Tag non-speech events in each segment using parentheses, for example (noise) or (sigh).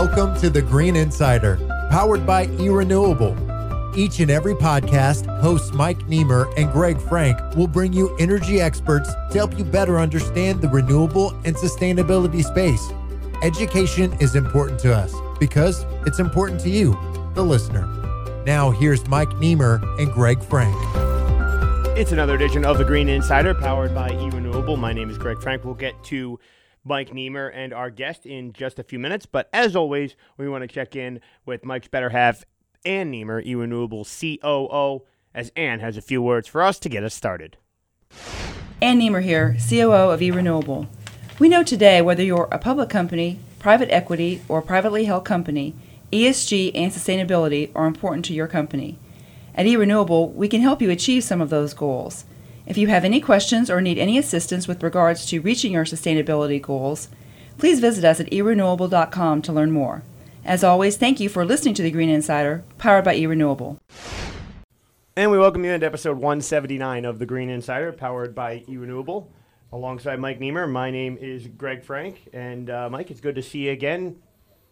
Welcome to the Green Insider, powered by eRenewable. Each and every podcast, hosts Mike Niemer and Greg Frank will bring you energy experts to help you better understand the renewable and sustainability space. Education is important to us because it's important to you, the listener. Now, here's Mike Niemer and Greg Frank. It's another edition of the Green Insider powered by eRenewable. My name is Greg Frank. We'll get to Mike Niemer and our guest in just a few minutes. But as always, we want to check in with Mike's better half, Ann Niemer, eRenewable COO, as Ann has a few words for us to get us started. Ann Niemer here, COO of eRenewable. We know today whether you're a public company, private equity, or privately held company, ESG and sustainability are important to your company. At eRenewable, we can help you achieve some of those goals. If you have any questions or need any assistance with regards to reaching your sustainability goals, please visit us at erenewable.com to learn more. As always, thank you for listening to the Green Insider, powered by eRenewable. And we welcome you into episode 179 of the Green Insider, powered by eRenewable. Alongside Mike Niemer, my name is Greg Frank. And uh, Mike, it's good to see you again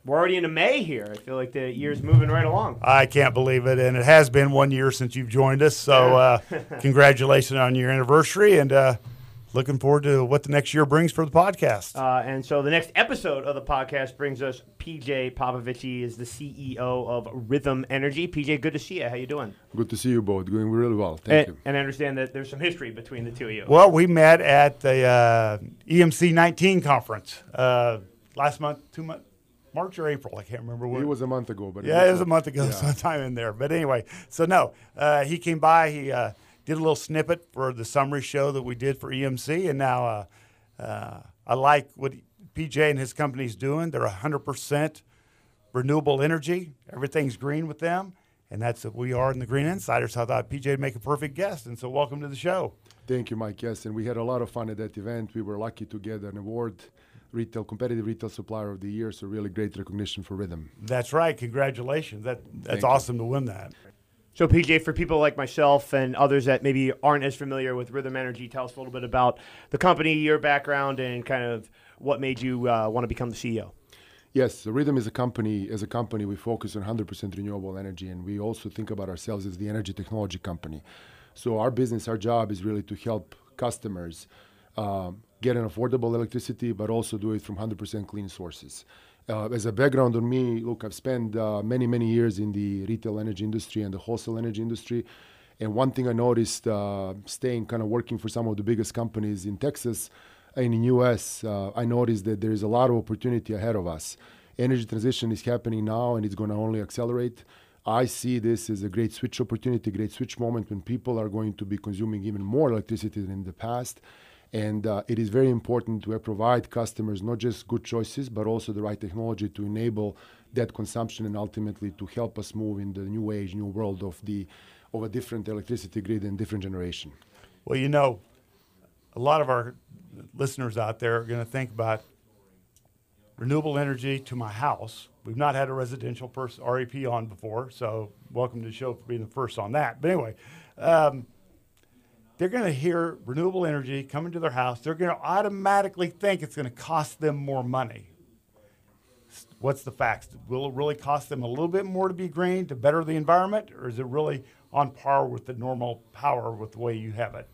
we're already into May here. I feel like the year's moving right along. I can't believe it, and it has been one year since you've joined us. So, uh, (laughs) congratulations on your anniversary, and uh, looking forward to what the next year brings for the podcast. Uh, and so, the next episode of the podcast brings us PJ Popovic. He is the CEO of Rhythm Energy. PJ, good to see you. How you doing? Good to see you both. Doing really well. Thank and, you. And I understand that there's some history between the two of you. Well, we met at the uh, EMC 19 conference uh, last month, two months March or April. I can't remember when. It was a month ago, but yeah, it was, a month ago, (laughs) yeah. sometime in there. But anyway, so no, uh, he came by. He uh, did a little snippet for the summary show that we did for EMC, and now uh, uh I like what PJ and his company's doing. They're 100% renewable energy. Everything's green with them, and that's what we are in the Green Insiders. So I thought PJ would make a perfect guest, and so welcome to the show. Thank you, Mike. Yes, and we had a lot of fun at that event. We were lucky to get an award retail competitive retail supplier of the year. So really great recognition for Rhythm. That's right. Congratulations. That that's Thank awesome you. to win that. So PJ, for people like myself and others that maybe aren't as familiar with Rhythm Energy, tell us a little bit about the company, your background, and kind of what made you uh, want to become the CEO. Yes, so Rhythm is a company. As a company, we focus on 100% renewable energy, and we also think about ourselves as the energy technology company. So our business, our job is really to help customers um, get an affordable electricity, but also do it from 100% clean sources. Uh, as a background on me, look, I've spent uh, many, many years in the retail energy industry and the wholesale energy industry. And one thing I noticed, uh, staying kind of working for some of the biggest companies in Texas and in the US, uh, I noticed that there is a lot of opportunity ahead of us. Energy transition is happening now, and it's going to only accelerate. I see this as a great switch opportunity, great switch moment when people are going to be consuming even more electricity than in the past and uh, it is very important to provide customers not just good choices, but also the right technology to enable that consumption and ultimately to help us move in the new age, new world of the of a different electricity grid and different generation. Well, you know, a lot of our listeners out there are going to think about renewable energy to my house. We've not had a residential person REP on before, so welcome to the show for being the first on that. But anyway. Um, they're going to hear renewable energy coming to their house. They're going to automatically think it's going to cost them more money. What's the facts? Will it really cost them a little bit more to be green to better the environment, or is it really on par with the normal power with the way you have it?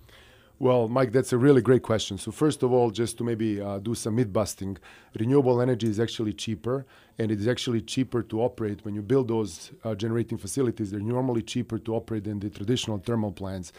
Well, Mike, that's a really great question. So, first of all, just to maybe uh, do some myth busting, renewable energy is actually cheaper, and it is actually cheaper to operate when you build those uh, generating facilities. They're normally cheaper to operate than the traditional thermal plants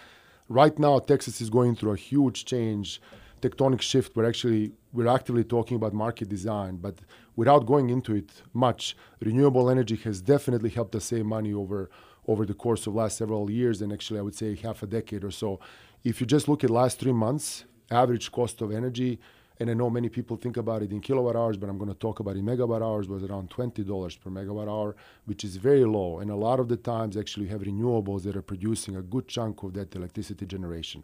right now Texas is going through a huge change, tectonic shift. We're actually we're actively talking about market design, but without going into it much, renewable energy has definitely helped us save money over over the course of last several years, and actually I would say half a decade or so. If you just look at last three months, average cost of energy and I know many people think about it in kilowatt hours, but I'm going to talk about in megawatt hours was around $20 per megawatt hour, which is very low. And a lot of the times actually have renewables that are producing a good chunk of that electricity generation.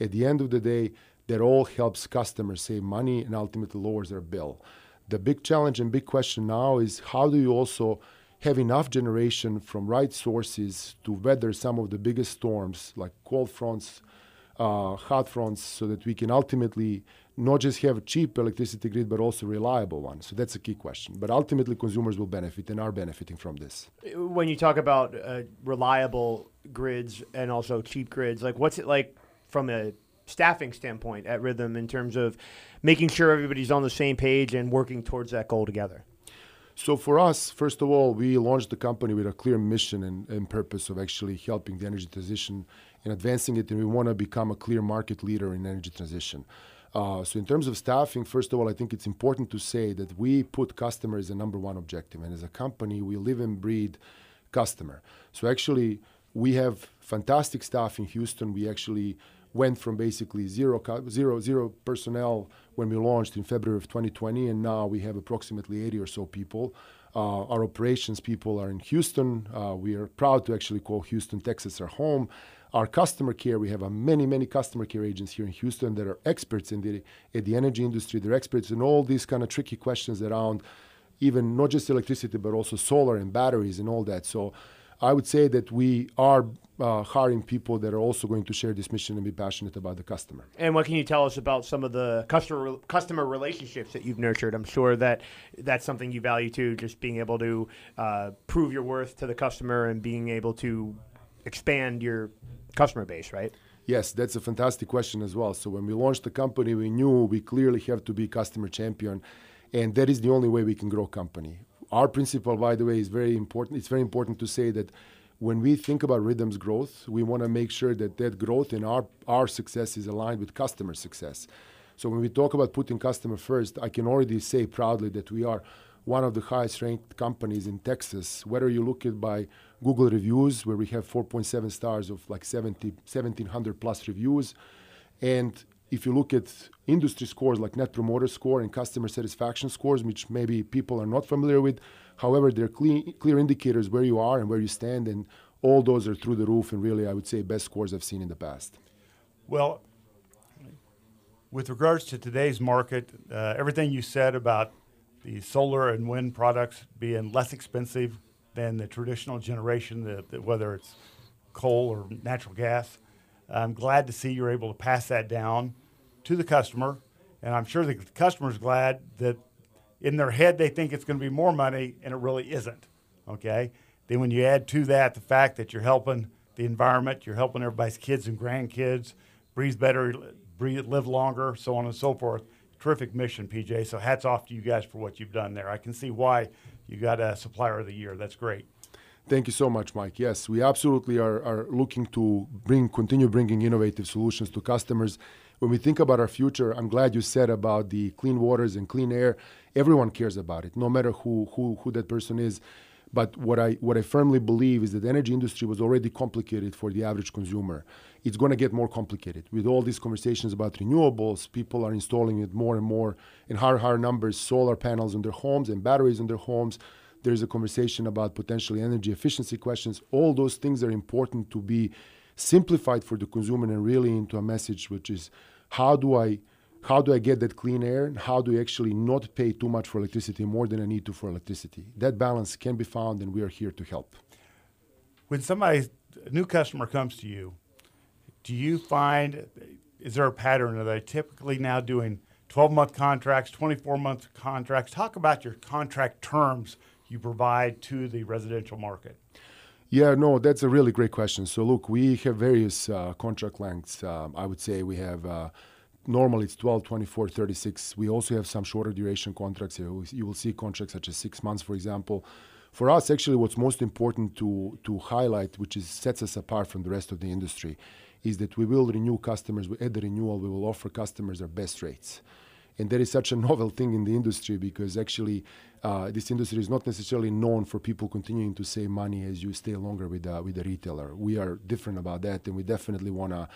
At the end of the day, that all helps customers save money and ultimately lowers their bill. The big challenge and big question now is how do you also have enough generation from right sources to weather some of the biggest storms like cold fronts, uh, hot fronts so that we can ultimately not just have a cheap electricity grid, but also reliable one. So that's a key question. But ultimately, consumers will benefit and are benefiting from this. When you talk about uh, reliable grids and also cheap grids, like what's it like from a staffing standpoint at Rhythm in terms of making sure everybody's on the same page and working towards that goal together? So for us, first of all, we launched the company with a clear mission and, and purpose of actually helping the energy transition and advancing it, and we want to become a clear market leader in energy transition. Uh, so in terms of staffing, first of all, I think it's important to say that we put customer as a number one objective, and as a company, we live and breathe customer. So actually, we have fantastic staff in Houston. We actually went from basically zero, zero, zero personnel when we launched in February of 2020, and now we have approximately 80 or so people. Uh, our operations people are in Houston. Uh, we are proud to actually call Houston, Texas, our home. Our customer care, we have a many, many customer care agents here in Houston that are experts in the, in the energy industry. They're experts in all these kind of tricky questions around even not just electricity, but also solar and batteries and all that. So I would say that we are uh, hiring people that are also going to share this mission and be passionate about the customer. And what can you tell us about some of the customer customer relationships that you've nurtured? I'm sure that that's something you value too, just being able to uh, prove your worth to the customer and being able to expand your customer base, right? Yes, that's a fantastic question as well. So when we launched the company, we knew we clearly have to be customer champion, and that is the only way we can grow company our principle, by the way, is very important. It's very important to say that when we think about Rhythm's growth, we want to make sure that that growth and our, our success is aligned with customer success. So when we talk about putting customer first, I can already say proudly that we are one of the highest ranked companies in Texas. Whether you look at by Google reviews, where we have 4.7 stars of like 70, 1700 plus reviews, and if you look at industry scores like Net Promoter Score and customer satisfaction scores, which maybe people are not familiar with, however, they're clear, clear indicators where you are and where you stand, and all those are through the roof. And really, I would say best scores I've seen in the past. Well, with regards to today's market, uh, everything you said about the solar and wind products being less expensive than the traditional generation, the, the, whether it's coal or natural gas. I'm glad to see you're able to pass that down to the customer, and I'm sure the customer's glad that in their head they think it's going to be more money, and it really isn't. Okay. Then when you add to that the fact that you're helping the environment, you're helping everybody's kids and grandkids breathe better, breathe, live longer, so on and so forth. Terrific mission, PJ. So hats off to you guys for what you've done there. I can see why you got a supplier of the year. That's great. Thank you so much, Mike. Yes, we absolutely are, are looking to bring continue bringing innovative solutions to customers. When we think about our future, I'm glad you said about the clean waters and clean air. Everyone cares about it, no matter who who, who that person is. But what I what I firmly believe is that the energy industry was already complicated for the average consumer. It's going to get more complicated with all these conversations about renewables. People are installing it more and more in higher higher numbers, solar panels on their homes and batteries on their homes there's a conversation about potentially energy efficiency questions. All those things are important to be simplified for the consumer and really into a message which is how do I how do I get that clean air and how do I actually not pay too much for electricity more than I need to for electricity? That balance can be found and we are here to help. When somebody a new customer comes to you, do you find is there a pattern? Are they typically now doing 12 month contracts, 24 month contracts? Talk about your contract terms you provide to the residential market? Yeah, no, that's a really great question. So, look, we have various uh, contract lengths. Um, I would say we have uh, normally it's 12, 24, 36. We also have some shorter duration contracts. You, you will see contracts such as six months, for example. For us, actually, what's most important to, to highlight, which is, sets us apart from the rest of the industry, is that we will renew customers. At the renewal, we will offer customers our best rates. And that is such a (laughs) novel thing in the industry because actually uh, this industry is not necessarily known for people continuing to save money as you stay longer with uh, with the retailer. We are different about that, and we definitely want to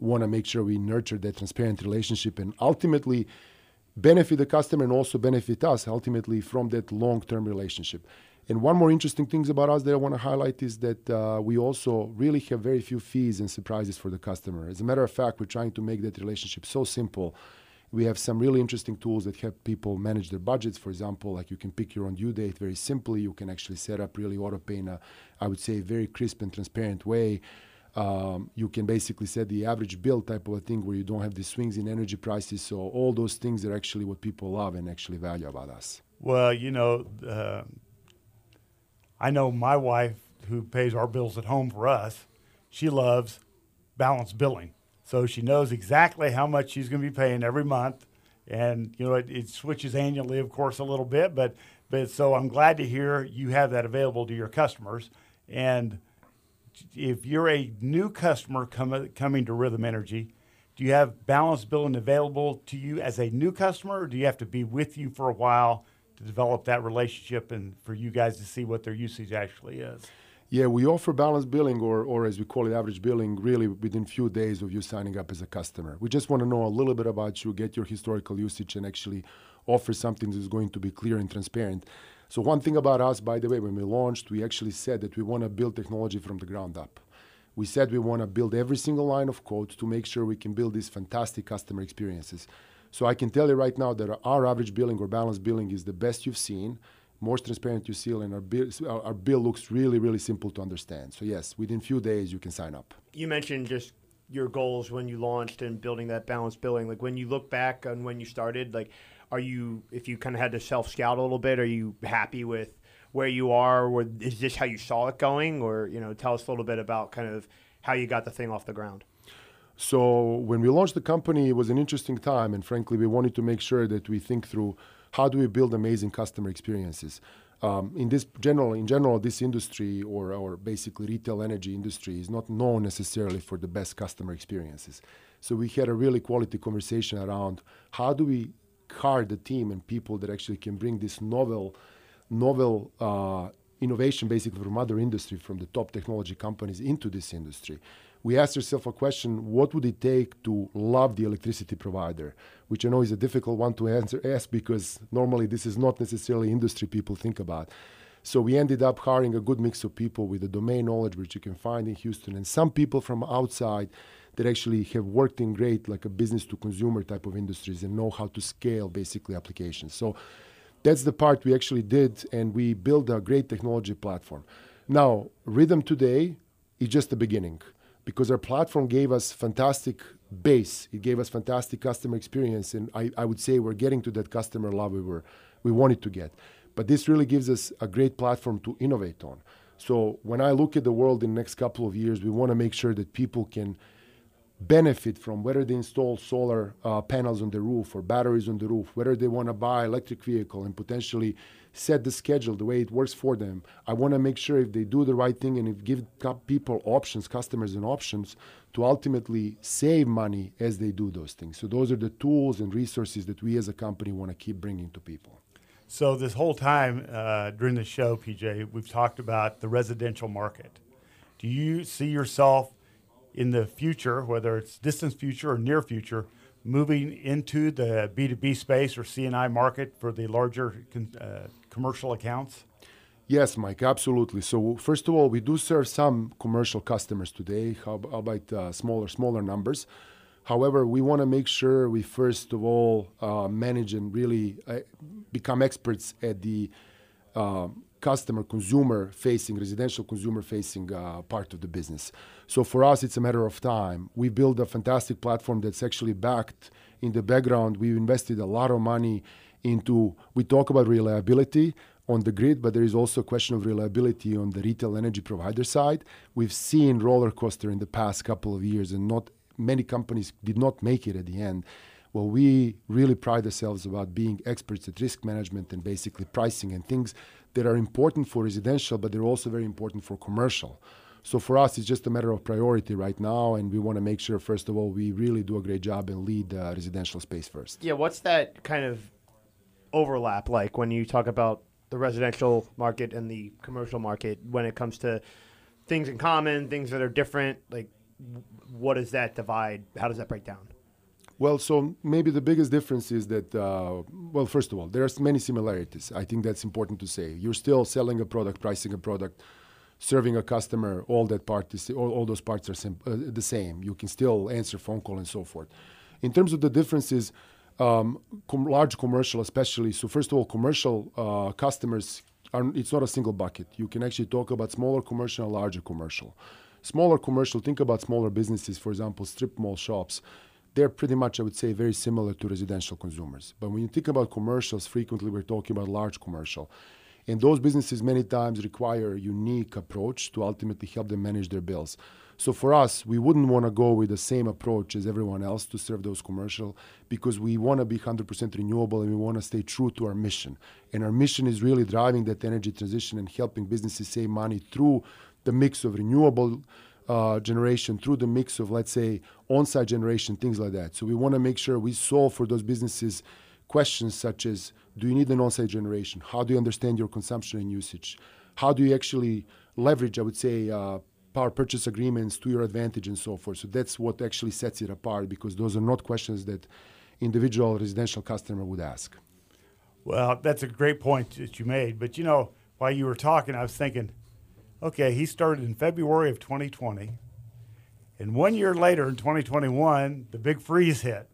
want to make sure we nurture that transparent relationship and ultimately benefit the customer and also benefit us ultimately from that long-term relationship. And one more interesting things about us that I want to highlight is that uh, we also really have very few fees and surprises for the customer. As a matter of fact, we're trying to make that relationship so simple we have some really interesting tools that help people manage their budgets. For example, like you can pick your own due date very simply. You can actually set up really auto pay in a, I would say, very crisp and transparent way. Um, you can basically set the average bill type of a thing where you don't have the swings in energy prices. So all those things are actually what people love and actually value about us. Well, you know, uh, I know my wife who pays our bills at home for us. She loves balance billing, so she knows exactly how much she's going to be paying every month. And you know, it, it switches annually, of course, a little bit, but but so I'm glad to hear you have that available to your customers. And if you're a new customer com- coming to Rhythm Energy, do you have balance billing available to you as a new customer, or do you have to be with you for a while to develop that relationship and for you guys to see what their usage actually is? Yeah, we offer balance billing, or, or as we call it, average billing, really within few days of you signing up as a customer. We just want to know a little bit about you, get your historical usage, and actually offer something that's going to be clear and transparent. So one thing about us, by the way, when we launched, we actually said that we want to build technology from the ground up. We said we want to build every single line of code to make sure we can build these fantastic customer experiences. So I can tell you right now that our average billing or balance billing is the best you've seen, most transparent you see, and our bill, our bill looks really, really simple to understand. So yes, within few days you can sign up. You mentioned just your goals when you launched and building that balance billing. Like when you look back on when you started, like are you if you kind of had to self scout a little bit? Are you happy with where you are? Or is this how you saw it going? Or you know, tell us a little bit about kind of how you got the thing off the ground. So when we launched the company, it was an interesting time, and frankly, we wanted to make sure that we think through how do we build amazing customer experiences. Um, in this general, in general, this industry or, or basically retail energy industry is not known necessarily for the best customer experiences. So we had a really quality conversation around how do we hire the team and people that actually can bring this novel, novel uh, innovation basically from other industry, from the top technology companies into this industry. We asked ourselves a question: What would it take to love the electricity provider? Which I know is a difficult one to answer, (laughs) ask because normally this is not necessarily industry people think about. So we ended up hiring a good mix of people with the domain knowledge, which you can find in Houston, and some people from outside that actually have worked in great like a business to consumer type of industries and know how to scale basically applications. So that's the part we actually did and we built a great technology platform. Now, Rhythm today is just the beginning because our platform gave us fantastic base. It gave us fantastic customer experience and I, I would say we're getting to that customer love we were we wanted to get. But this really gives us a great platform to innovate on. So when I look at the world in the next couple of years, we want to make sure that people can benefit from whether they install solar uh, panels on the roof or batteries on the roof, whether they want to buy electric vehicle and potentially set the schedule the way it works for them. I want to make sure if they do the right thing and if give people options, customers and options to ultimately save money as they do those things. So those are the tools and resources that we as a company want to keep bringing to people. So this whole time uh, during the show, PJ, we've talked about the residential market. Do you see yourself in the future, whether it's distant future or near future, moving into the B2B space or C&I market for the larger uh, commercial accounts? Yes, Mike, absolutely. So first of all, we do serve some commercial customers today, albeit uh, smaller, smaller numbers. However, we want to make sure we first of all uh, manage and really uh, become experts at the um, customer consumer facing residential consumer facing uh, part of the business. So for us it's a matter of time. We build a fantastic platform that's actually backed in the background. We've invested a lot of money into we talk about reliability on the grid but there is also a question of reliability on the retail energy provider side. We've seen roller coaster in the past couple of years and not many companies did not make it at the end. Well, we really pride ourselves about being experts at risk management and basically pricing and things that are important for residential, but they're also very important for commercial. So for us, it's just a matter of priority right now, and we want to make sure, first of all, we really do a great job and lead residential space first. Yeah, what's that kind of overlap like when you talk about the residential market and the commercial market when it comes to things in common, things that are different? Like, what does that divide? How does that break down? Well, so maybe the biggest difference is that, uh, well, first of all, there are many similarities. I think that's important to say. You're still selling a product, pricing a product, serving a customer. All that part is all, all those parts are sim- uh, the same. You can still answer phone call and so forth. In terms of the differences, um, com- large commercial, especially. So first of all, commercial uh, customers are. It's not a single bucket. You can actually talk about smaller commercial and larger commercial. Smaller commercial, think about smaller businesses, for example, strip mall shops. They're pretty much, I would say, very similar to residential consumers. But when you think about commercials, frequently we're talking about large commercial. And those businesses many times require a unique approach to ultimately help them manage their bills. So for us, we wouldn't want to go with the same approach as everyone else to serve those commercial because we want to be 100% renewable and we want to stay true to our mission. And our mission is really driving that energy transition and helping businesses save money through the mix of renewable uh, generation, through the mix of, let's say, on-site generation, things like that. So we want to make sure we solve for those businesses questions such as, do you need an on-site generation? How do you understand your consumption and usage? How do you actually leverage, I would say, uh, power purchase agreements to your advantage and so forth. So that's what actually sets it apart because those are not questions that individual residential customer would ask. Well, that's a great point that you made. But you know, while you were talking, I was thinking, okay, he started in February of 2020. And one year later in 2021, the big freeze hit.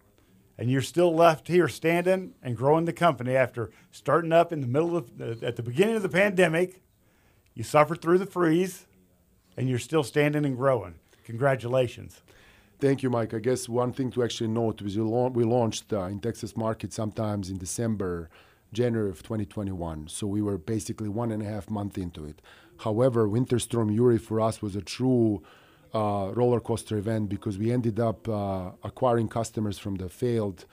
And you're still left here standing and growing the company after starting up in the middle of, the, at the beginning of the pandemic. You suffered through the freeze and you're still standing and growing. Congratulations. Thank you, Mike. I guess one thing to actually note was we launched uh, in Texas market sometimes in December, January of 2021. So we were basically one and a half month into it. However, Winter Storm Uri for us was a true uh, roller coaster event because we ended up uh, acquiring customers from the failed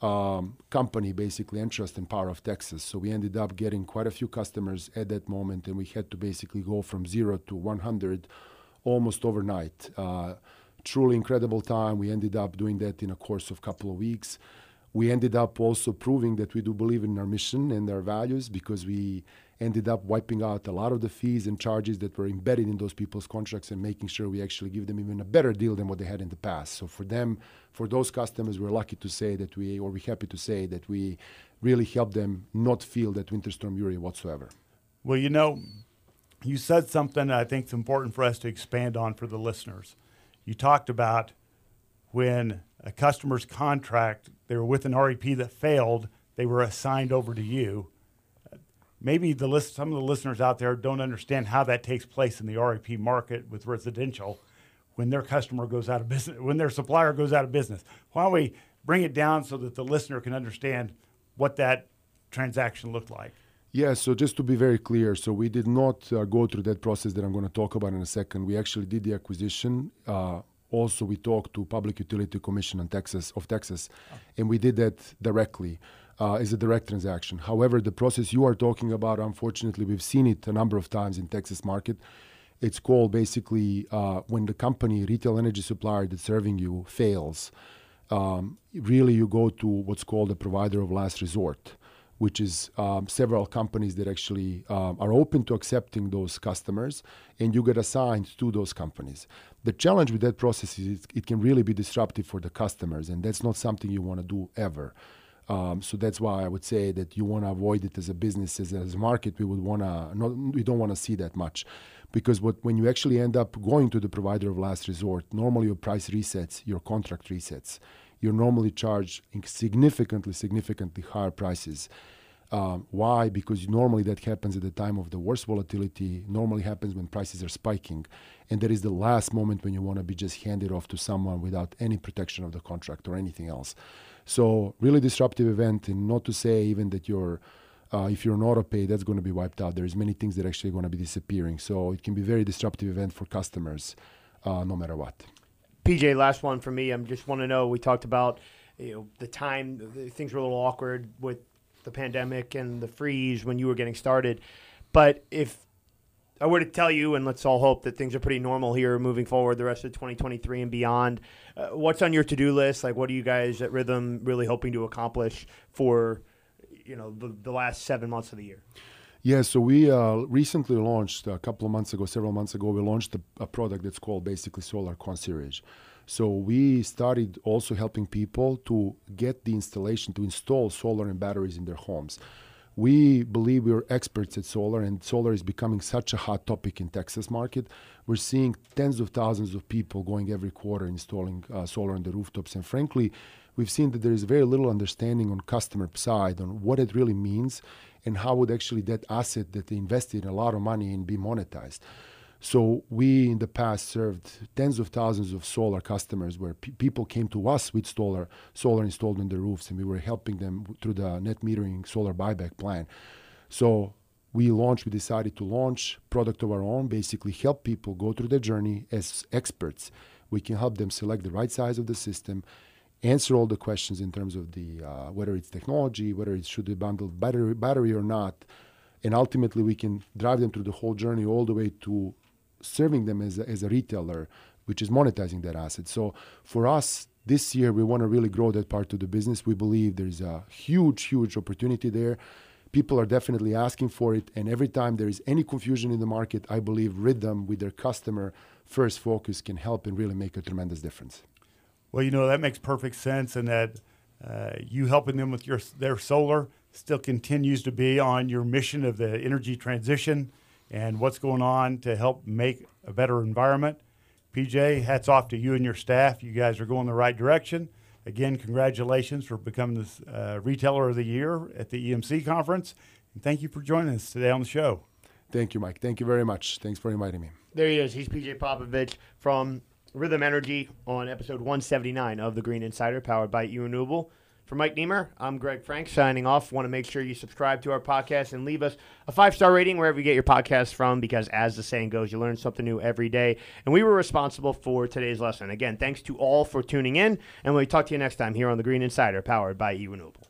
um, company, basically Entrust and Power of Texas. So we ended up getting quite a few customers at that moment, and we had to basically go from zero to 100 almost overnight. Uh, truly incredible time. We ended up doing that in a course of a couple of weeks. We ended up also proving that we do believe in our mission and our values because we ended up wiping out a lot of the fees and charges that were embedded in those people's contracts and making sure we actually give them even a better deal than what they had in the past. So for them, for those customers, we're lucky to say that we, or we're happy to say that we really help them not feel that winter storm Uri whatsoever. Well, you know, you said something I think is important for us to expand on for the listeners. You talked about when a customer's contract, they were with an REP that failed, they were assigned over to you maybe the list, some of the listeners out there don't understand how that takes place in the REP market with residential when their customer goes out of business, when their supplier goes out of business. Why don't we bring it down so that the listener can understand what that transaction looked like? Yeah, so just to be very clear, so we did not uh, go through that process that I'm going to talk about in a second. We actually did the acquisition. Uh, also, we talked to Public Utility Commission in Texas of Texas, oh. and we did that directly uh, is a direct transaction. However, the process you are talking about, unfortunately, we've seen it a number of times in Texas market. It's called basically uh, when the company, retail energy supplier that's serving you, fails. Um, really, you go to what's called a provider of last resort, which is um, several companies that actually um, are open to accepting those customers, and you get assigned to those companies. The challenge with that process is it can really be disruptive for the customers, and that's not something you want to do ever. Um, so that's why I would say that you want to avoid it as a business, as, a market. We would want to, we don't want to see that much, because what when you actually end up going to the provider of last resort, normally your price resets, your contract resets. You're normally charged significantly, significantly higher prices. Um, why? Because normally that happens at the time of the worst volatility. Normally happens when prices are spiking, and that is the last moment when you want to be just handed off to someone without any protection of the contract or anything else. So really disruptive event, and not to say even that you're uh, if you're an auto pay, that's going to be wiped out. There's many things that are actually going to be disappearing. So it can be very disruptive event for customers, uh, no matter what. PJ, last one for me. I just want to know. We talked about you know the time. Things were a little awkward with the pandemic and the freeze when you were getting started. But if I were to tell you, and let's all hope that things are pretty normal here moving forward the rest of 2023 and beyond, uh, what's on your to do list? Like, what are you guys at Rhythm really hoping to accomplish for, you know, the, the last seven months of the year? Yeah, so we uh, recently launched a couple of months ago, several months ago, we launched a, a product that's called basically Solar Concierge. So we started also helping people to get the installation to install solar and batteries in their homes we believe we're experts at solar and solar is becoming such a hot topic in texas market. We're seeing tens of thousands of people going every quarter installing uh, solar on the rooftops. And frankly we've seen that there is very little understanding on customer side on what it really means and how would actually that asset that they invested a lot of money in be monetized So we in the past served tens of thousands of solar customers where pe- people came to us with solar solar installed on their roofs, and we were helping them through the net metering solar buyback plan. So we launched. We decided to launch product of our own, basically help people go through their journey as experts. We can help them select the right size of the system, answer all the questions in terms of the uh, whether it's technology, whether it should be bundled battery, battery or not, and ultimately we can drive them through the whole journey all the way to serving them as a, as a retailer, which is monetizing that asset. So for us, this year we want to really grow that part of the business. We believe there's a huge, huge opportunity there. People are definitely asking for it, and every time there is any confusion in the market, I believe Rhythm with their customer first focus can help and really make a tremendous difference. Well, you know that makes perfect sense, and that uh, you helping them with your their solar still continues to be on your mission of the energy transition and what's going on to help make a better environment. PJ, hats off to you and your staff. You guys are going the right direction. Again, congratulations for becoming the uh, retailer of the year at the EMC conference. And thank you for joining us today on the show. Thank you, Mike. Thank you very much. Thanks for inviting me. There he is. He's PJ Popovic from Rhythm Energy on episode 179 of the Green Insider, powered by E Renewable. For Mike Niemer, I'm Greg Frank signing off. Want to make sure you subscribe to our podcast and leave us a five star rating wherever you get your podcast from because, as the saying goes, you learn something new every day. And we were responsible for today's lesson. Again, thanks to all for tuning in, and we'll talk to you next time here on the Green Insider, powered by E Renewable.